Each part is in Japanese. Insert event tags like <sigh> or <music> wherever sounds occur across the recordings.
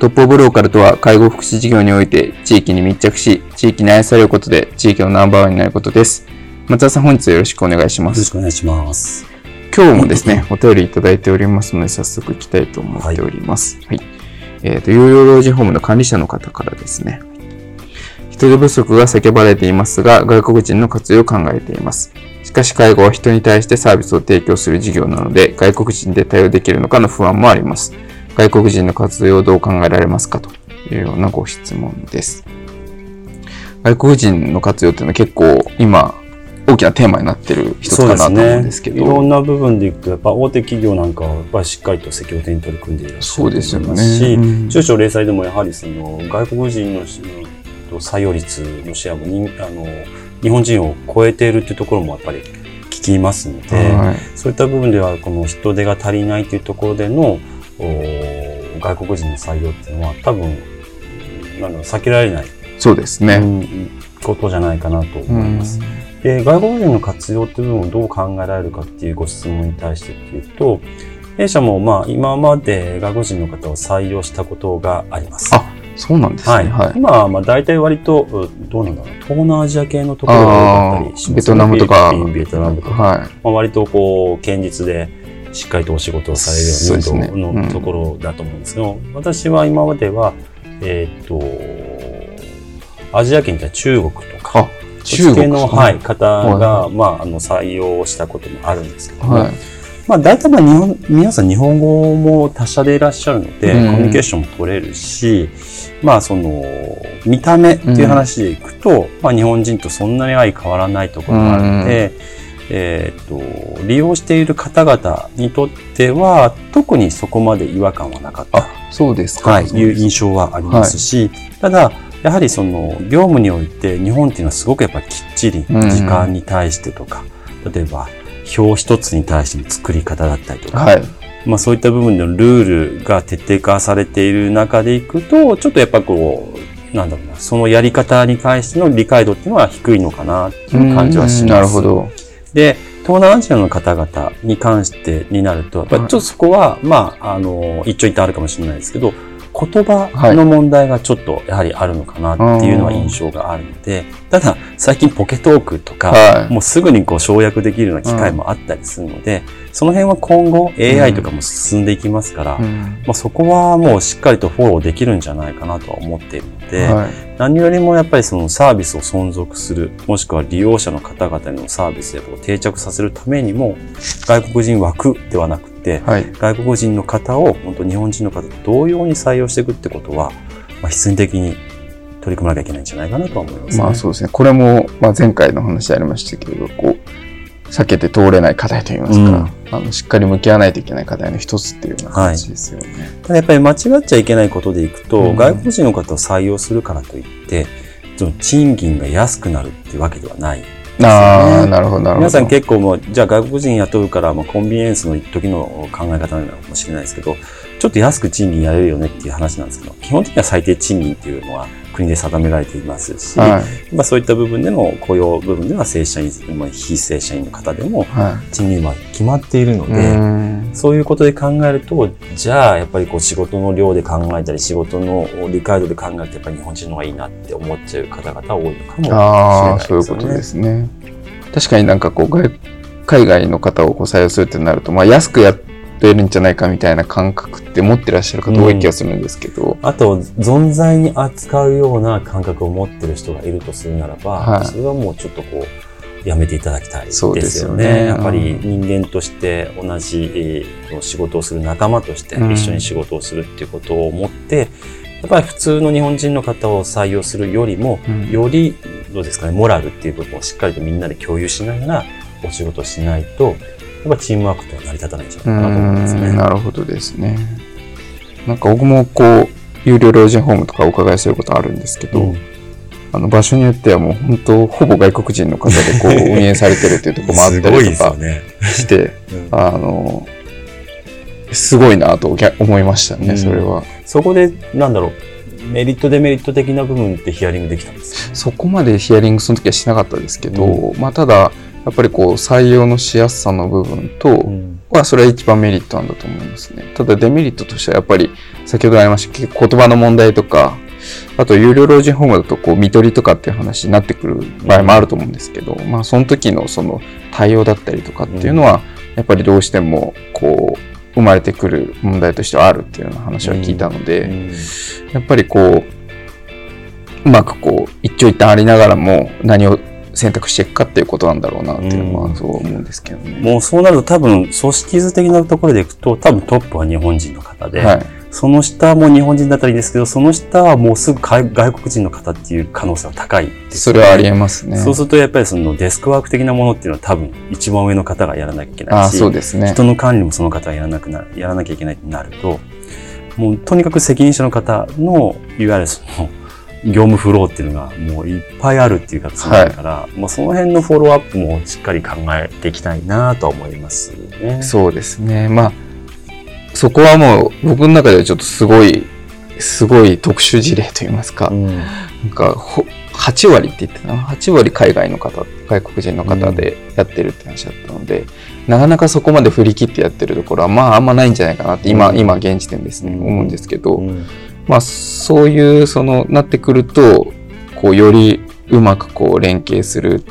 トップオブローカルとは介護福祉事業において地域に密着し、地域に愛されることで地域のナンバーワンになることです。松田さん本日はよろしくお願いします。よろしくお願いします。今日もですね、お便りいただいておりますので早速行きたいと思っております。はい。はい、えっ、ー、と、有料老人ホームの管理者の方からですね。人手不足が叫ばれていますが、外国人の活用を考えています。しかし介護は人に対してサービスを提供する事業なので、外国人で対応できるのかの不安もあります。外国人の活用をどう考えられますかというようなご質問です。外国人の活用っていうのは結構今、大きなテーマになってる一つかなと思うんですけど、ね、いろんな部分でいくとやっぱ大手企業なんかはやっぱりしっかりと積極的に取り組んでいらっしゃると思いますし、ね。うん、中小零細でもやはりその外国人の採用率のシェアもあの日本人を超えているというところもやっぱり聞きますので、はい、そういった部分ではこの人手が足りないというところでの外国人の採用っていうのは多分なん避けられないそうですね、うん、ことじゃないかなと思います。で外国人の活用っていう部分をどう考えられるかっていうご質問に対してっていうと弊社もまあ今まで外国人の方を採用したことがあります。あそうなんですね。はい。はい、今はまあ大体割と、どうなんだろう、東南アジア系のところだったりします、ね、ベトナムとか。ベトナムとか。はい。まあ、割とこう、堅実で、しっかりとお仕事をされるようなインドのところだと思うんですけど、うん、私は今までは、えっ、と、アジア圏では中国とか、中国の、はい、方が、はい、まあ、あの、採用したこともあるんですけども、はい。まあ、大体まあ日本、皆さん日本語も達者でいらっしゃるので、うん、コミュニケーションも取れるし、まあその、見た目っていう話でいくと、うん、まあ日本人とそんなに相変わらないところがあるので、うん、えっ、と、利用している方々にとっては、特にそこまで違和感はなかった。そうですか。はい、いう印象はありますし、はい、ただ、やはりその業務において日本っていうのはすごくやっぱきっちり時間に対してとか、例えば表一つに対しての作り方だったりとか、はい、まあそういった部分でのルールが徹底化されている中でいくと、ちょっとやっぱこう、なんだろうな、そのやり方に関しての理解度っていうのは低いのかなっていう感じはします。なるほど。で、東南アジアの方々に関してになると、やっぱちょっとそこは、まあ、あの、一長一短あるかもしれないですけど、言葉の問題がちょっとやはりあるのかなっていうのは印象があるので、ただ最近ポケトークとか、もうすぐにこう省略できるような機会もあったりするので、その辺は今後 AI とかも進んでいきますから、まあ、そこはもうしっかりとフォローできるんじゃないかなとは思っているので、何よりもやっぱりそのサービスを存続する、もしくは利用者の方々のサービスで定着させるためにも、外国人枠ではなくて、はい、外国人の方を本当日本人の方と同様に採用していくってことは、まあ、必然的に取り組まなきゃいけないんじゃないかなと思います、ね、まあそうですね。これも、まあ、前回の話ありましたけれど、こう、避けて通れない課題といいますか、うん、あのしっかり向き合わないといけない課題の一つっていうような感じですよね。はい、ただやっぱり間違っちゃいけないことでいくと、うん、外国人の方を採用するからといって、その賃金が安くなるっていうわけではないああ、なるほど、なるほど。皆さん結構もう、じゃあ外国人雇うから、まあ、コンビニエンスの一時の考え方なのかもしれないですけど、ちょっと安く賃金やれるよねっていう話なんですけど、基本的には最低賃金っていうのは国で定められていますし、はい、まあそういった部分での雇用部分では正社員、まあ、非正社員の方でも、賃金は決まっているので、はい、そういうことで考えると、じゃあやっぱりこう仕事の量で考えたり、仕事の理解度で考えると、やっぱり日本人の方がいいなって思っちゃう方々多いのかもしれないですね。ああ、そういうことですね。確かになんかこう、海外の方をこう採用するってなると、まあ安くやと得るんじゃないかみたいな感覚って持ってらっしゃる方多い気がするんですけど、あと、存在に扱うような感覚を持ってる人がいるとするならば、はい。それはもうちょっとこう、やめていただきたいですよね。よね。やっぱり人間として同じ、えー仕事をする仲間としてうん。一緒に仕事をするっていうことを思って、やっぱり普通の日本人の方を採用するよりも、うん。より、どうですかね、モラルっていう部分をしっかりとみんなで共有しながらお仕事をしないと、やっぱチームワークってのは成り立たないんじゃうないかなと思いますね。んなるほどですね。なんか僕もこう、有料老人ホームとかお伺いすることあるんですけど、うんあの場所によってはもう本当ほぼ外国人の方でこう運営されてるっていうところもあったりとか。して、うんあの、すごいなと逆思いましたね、うんそれは。そこで、なんだろう、メリット、デメリット的な部分ってヒアリングできたんですか？そこまでヒアリングその時はしなかったですけど、うまあただ、やっぱりこう採用のしやすさの部分と、ん。はそれは一番メリットなんだと思いますね。ただデメリットとしてはやっぱり先ほどありました言葉の問題とか、あと有料老人ホームだとこう見取りとかっていう話になってくる場合もあると思うんですけど、まあその時のその対応だったりとかっていうのは、やっぱりどうしてもこう生まれてくる問題としてはあるっていうような話は聞いたので、うんやっぱりこう、うまくこう一長一短ありながらも何を選択していくかっていうことなんだろうなっていうのうんはそう思うんですけどね。もうそうなると多分、組織図的なところでいくと、多分トップは日本人の方で、はい。その下も日本人だったらいいですけど、その下はもうすぐ外外国人の方っていう可能性は高いですよねそれはありえますね。そうするとやっぱりそのデスクワーク的なものっていうのは多分一番上の方がやらなきゃいけないし、そうですね。人の管理もその方がやらなくなやらなきゃいけないってなると、もうとにかく責任者の方の、いわゆるその、業務フローっていうのがもういっぱいあるっていう形になるから、もうその辺のフォローアップもしっかり考えていきたいなとは思いますね。そうですね。まあ、そこはもう僕の中ではちょっとすごい、すごい特殊事例といいますか、うん。なんかほ8割って言ってた？な。8割海外の方、外国人の方でやってるって話だったので、なかなかそこまで振り切ってやってるところは、まああんまないんじゃないかなって、今、うん今現時点ですね、うん思うんですけど、うんまあそういう、その、なってくると、こう、よりうまくこう連携する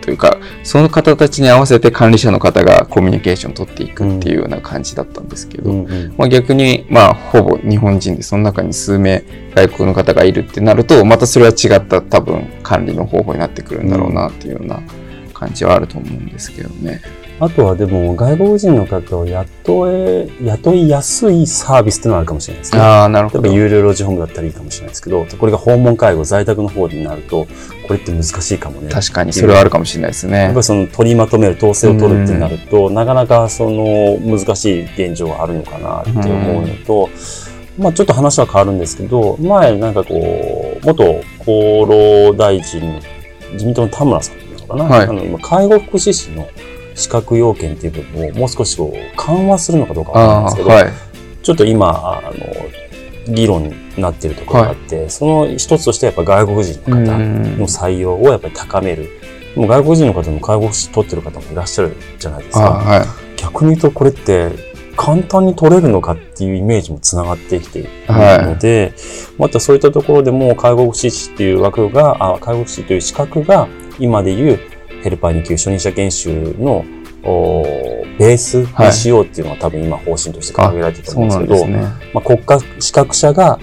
というか、その方たちに合わせて管理者の方がコミュニケーションを取っていくっていうような感じだったんですけど、うんうんまあ、逆に、まあ、ほぼ日本人で、その中に数名外国の方がいるってなると、またそれは違った多分管理の方法になってくるんだろうなっていうような感じはあると思うんですけどね。あとはでも外国人の方を雇え、雇いやすいサービスっていうのはあるかもしれないですね。ああ、なる例えばほど。有料老人ホームだったらいいかもしれないですけど、これが訪問介護、在宅の方になると、これって難しいかもね。確かに、それはあるかもしれないですねやっぱ。りその取りまとめる、統制を取るってなると、なかなかその難しい現状があるのかなって思うのと、まあちょっと話は変わるんですけど、前なんかこう、元厚労大臣の自民党の田村さんなのかな、はいあの今介護福祉士の資格要件っていう部分をもう少しこう緩和するのかどうかわからないんですけど、はい。ちょっと今、あの、議論になっているところがあって、その一つとしてやっぱ外国人の方の採用をやっぱり高める。もう外国人の方も介護士取ってる方もいらっしゃるじゃないですか。はい。逆に言うとこれって簡単に取れるのかっていうイメージもつながってきているので、またそういったところでも介護士っていう枠が、あ介護士という資格が今でいうヘルパー2級初任者研修のおベースにしようっていうのは多分今方針として掲げられてると思うんですけど、ね。まあ、国家資格者が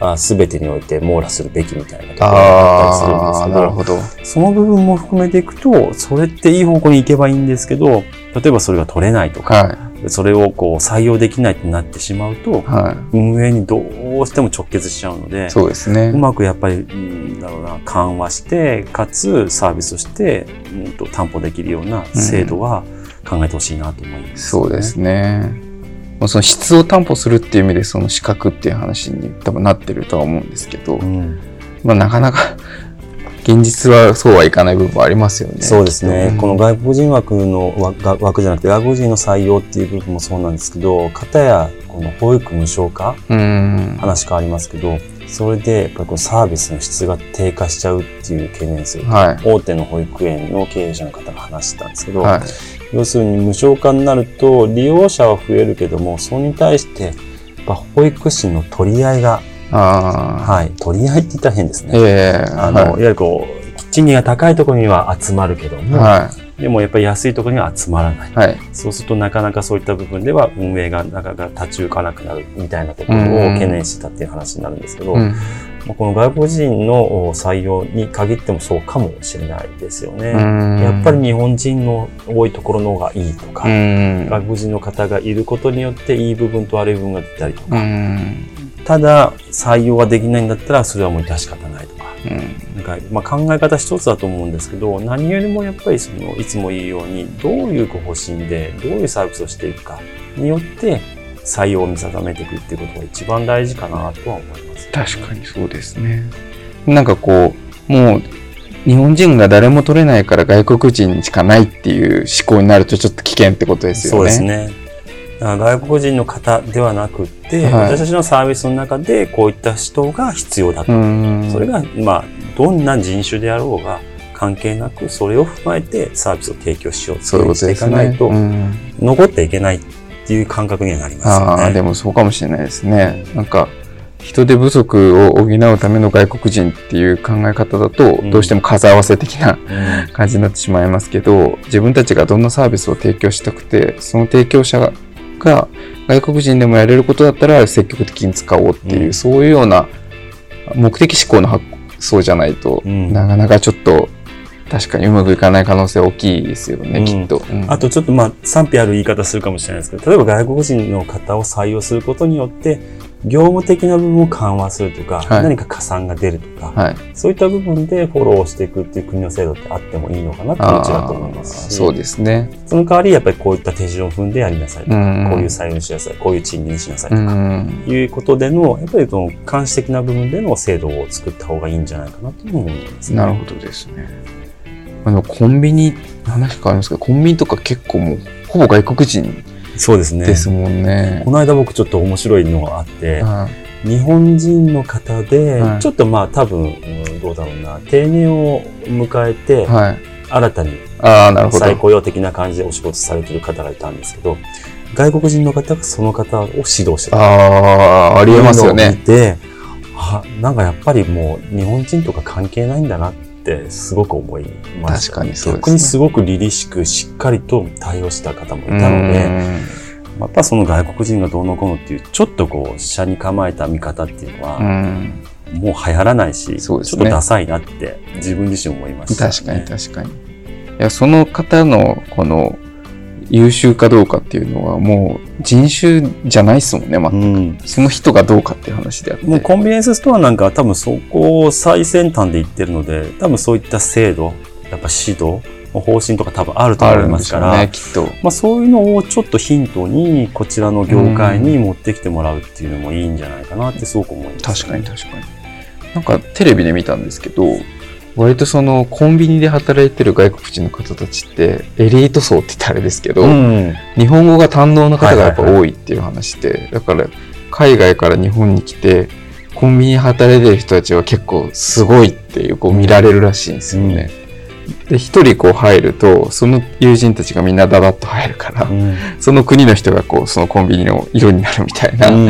あ全てにおいて網羅するべきみたいなところがあったりするんですけど、なるほど。その部分も含めていくと、それっていい方向に行けばいいんですけど、例えばそれが取れないとか、はそれをこう採用できないってなってしまうとい。、は運営にどうしても直結しちゃうのでい。、そうですねう。まくやっぱり、うんだろうな、緩和して、かつサービスとして、うんと担保できるような制度は考えてほしいなと思います、そうですね。まあその質を担保するっていう意味でその資格っていう話に多分なってるとは思うんですけど、うん。まあなかなか現実はそうはいかない部分はありますよね。そうですね、きっとこの外国人枠の枠じゃなくて外国人の採用っていう部分もそうなんですけど片やこの保育無償化うん。話変わりますけどそれでやっぱりこのサービスの質が低下しちゃうっていう懸念する、はい。大手の保育園の経営者の方が話してたんですけど、はい。要するに無償化になると利用者は増えるけどもそれに対してやっぱ保育士の取り合いが。はい、取り合いって言ったら変ですね。ええあの、い、わゆるこう、賃金が高いところには集まるけども、はい。でもやっぱり安いところには集まらない。はい。そうするとなかなかそういった部分では運営がなかなか立ち行かなくなるみたいなところを懸念してたっていう話になるんですけど、うん。まあこの外国人の採用に限ってもそうかもしれないですよね。やっぱり日本人の多いところの方がいいとか、うん。外国人の方がいることによっていい部分と悪い部分が出たりとうか、ん。ただ採用ができないんだったらそれはもう致し方ないとか、うん。なんかまあ考え方一つだと思うんですけど、何よりもやっぱりそのいつも言うようにどういうご方針でどういうサービスをしていくかによって採用を見定めていくっていうことが一番大事かなとは思います、確かにそうですね。なんかこう、もう、日本人が誰も取れないから外国人しかないっていう思考になるとちょっと危険ってことですよね。そうです。ね。外国人の方ではなくって、はい私たちのサービスの中でこういった人が必要だと。うん。それが、まあ、どんな人種であろうが関係なく、それを踏まえてサービスを提供しようとして。いかないと、うん残っていけないっていう感覚にはなりますよね。ああ、でもそうかもしれないですね。なんか、人手不足を補うための外国人っていう考え方だと、うんどうしても数合わせ的なうん感じになってしまいますけど、自分たちがどんなサービスを提供したくて、その提供者がが外国人でもやれることだったら積極的に使おうっていう、うん。そういうような目的思考の発想じゃないと、うん。なかなかちょっと確かにうまくいかない可能性大きいですよね、うん。きっと。うん。あとちょっとまあ賛否ある言い方するかもしれないですけど、例えば外国人の方を採用することによって、業務的な部分を緩和するとか、はい何か加算が出るとか、はい。そういった部分でフォローしていくっていう国の制度ってあってもいいのかなっていううちだと思いますし、そうですね。その代わりやっぱりこういった手順を踏んでやりなさいとか、うんこういう採用にしなさい、こういう賃金にしなさいとうか、ん。いうことでの、やっぱりその監視的な部分での制度を作った方がいいんじゃないかなと思いますね。なるほどですね。あの、コンビニ、話変わりますけど、コンビニとか結構もう、ほぼ外国人そうですね。ですもんねこ。の間僕ちょっと面白いのがあって、は日本人の方では、いちょっとまあ多分、うんどうだろうな、定年を迎えい。て、はい。新たに。再雇用的な感じでお仕事されてる方がいたんですけど、外国人の方がその方を指導してた。ああ、ありえますよね。て、あ、なんかやっぱりもう日本人とか関係ないんだなってすごく思いました。確かにそうですね逆にすごく凛々しくしっかりと対応した方もいたので、やっぱその外国人がどうのこうのっていう、ちょっとこう、下に構えた見方っていうのは。もう流行らないし、ねちょっとダサいなって自分自身思いました、ね。確かに確かに。いや、その方の、この、優秀かどうかっていうのは、もう人種じゃないですもんね、まあうん。その人がどうかっていう話であって。もうコンビニエンスストアなんかは多分そこを最先端で言ってるので、多分そういった制度、やっぱ指導、方針とか多分あるとあ思いるんですから、ね、きっと。まあそういうのをちょっとヒントに、こちらの業界に持ってきてもらうっていうのもいいんじゃないかなってすごく思います、確かに確かに。なんかテレビで見たんですけど、割とそのコンビニで働いてる外国人の方たちって、エリート層って言ったらあれですけど、うん。日本語が堪能な方がやっぱはいはい多いっていう話で、だから海外から日本に来て、コンビニで働いてる人たちは結構すごいっていうこう見られるらしいんですよね。で、一人こう入ると、その友人たちがみんなダダッと入るから、うん。その国の人がこう、そのコンビニの色になるみたいな、うん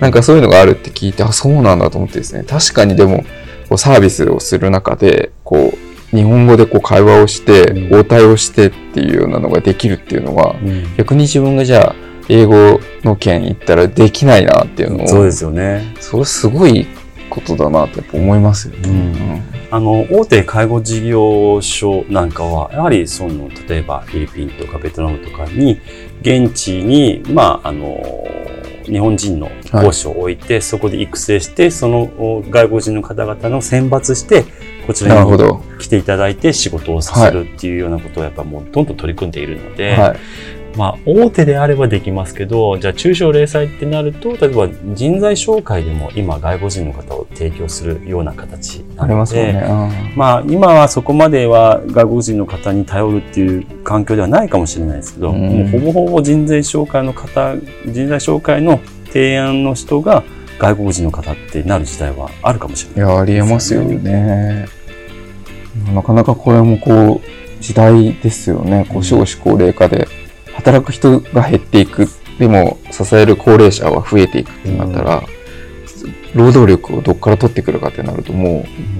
なんかそういうのがあるって聞いて、あ、そうなんだと思ってですね。確かにでも、こうサービスをする中で、こう、日本語でこう会話をしてう、ん応対をしてっていうようなのができるっていうのは、うん逆に自分がじゃあ、英語の圏行ったらできないなっていうのを、そうですよね。それすごいことだなって思いますよね。うんあの、大手介護事業所なんかは、やはりその、例えばフィリピンとかベトナムとかに、現地に、まあ、あの、日本人の講師を置いて、そこで育成して、そのお外国人の方々の選抜して、こちならに。来ていただいて仕事をさせるっていうようなことをやっぱもうどんどん取り組んでいるので、はい。まあ、大手であればできますけど、じゃあ中小零細ってなると、例えば人材紹介でも今外国人の方を提供するような形なありので、ますよね。うんまあ今はそこまでは外国人の方に頼るっていう環境ではないかもしれないですけど、うんもうほぼほぼ人材紹介の方、人材紹介の提案の人が外国人の方ってなる時代はあるかもしれない。いや、ありえますよね。なかなかこれもこう、時代ですよね。こう少子高齢化で、働く人が減っていく。でも、支える高齢者は増えていくってなったら、労働力をどっから取ってくるかってなると、もう、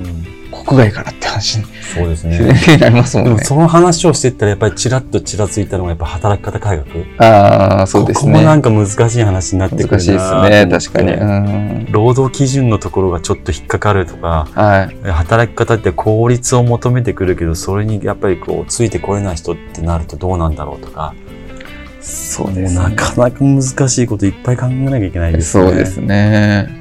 国外からって話に、そうですね。<laughs> なりますもんね。でもその話をしていったらやっぱりちらっとちらついたのがやっぱ働き方改革。ああ、そうですね。ここもなんか難しい話になってくるな難しいですね、確かに。うん。労働基準のところがちょっと引っかかるとか、はい。働き方って効率を求めてくるけど、それにやっぱりこう、ついてこれない人ってなるとどうなんだろうとか、そうもうなかなか難しいこといっぱい考えなきゃいけないですね。そうですね。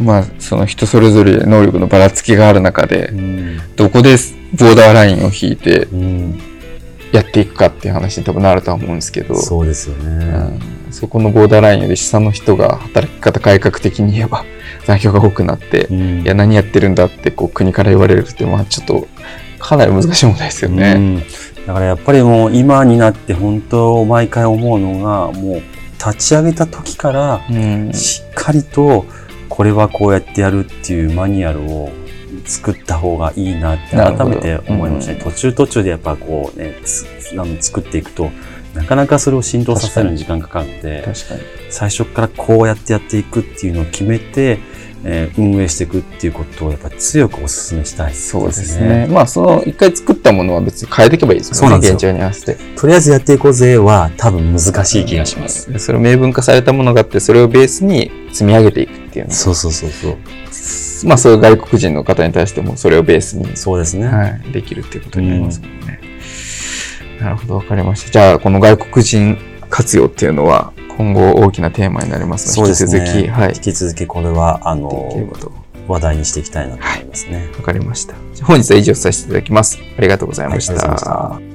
まあ、その人それぞれ能力のばらつきがある中でう、ん。どこでボーダーラインを引いてうん。やっていくかっていう話に多分なるとは思うんですけど、そうですよね。うんそこのボーダーラインより下の人が働き方改革的に言えば <laughs> 残業が多くなって、うんいや何やってるんだってこう国から言われるって、まあちょっとかなり難しい問題ですようね。んだからやっぱりもう今になって本当毎回思うのが、もう立ち上げた時からうん。しっかりとこれはこうやってやるっていうマニュアルを作った方がいいなって改めて思いましたね。うん途中途中でやっぱこうね、つあの作っていくと、なかなかそれを浸透させるのに時間かかるので、確かに。最初からこうやってやっていくっていうのを決めて、えー運営していくっていうことをやっぱり強くお勧めしたいね。そうですね。まあその一回作ったものは別に変えていけばいいですもんね。そうなんですよ現状に合わせて。とりあえずやっていこうぜは多分難しい気がします。でそれを明文化されたものがあって、それをベースに積み上げていくっていうのそうそうそうそう。まあそういう外国人の方に対してもそれをベースに、そうですね。はい、できるっていうことになりますもんね。なるほど、わかりました。じゃあ、この外国人活用っていうのは今後大きなテーマになりますので。引き続き、はい、引き続きこれは、あの。話題にしていきたいなと思いますね。わかりました。本日は以上させていただきます。ありがとうございました。はい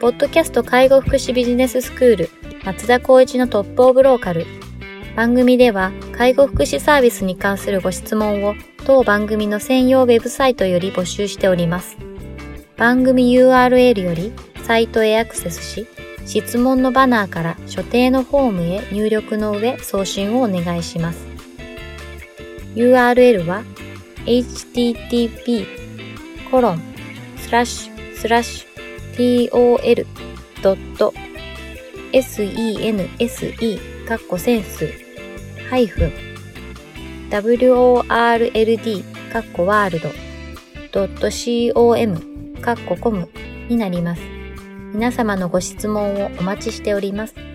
ポッドキャスト介護福祉ビジネススクール松田光一のトップオブローカル。番組では介護福祉サービスに関するご質問を当番組の専用ウェブサイトより募集しております。番組 URL よりサイトへアクセスし、質問のバナーから所定のフォームへ入力の上送信をお願いします。URL は http コロンスラッシュスラッシュ tol.sense かっこセンスハイフン world かっこワールド .com かっこコムになります。皆様のご質問をお待ちしております。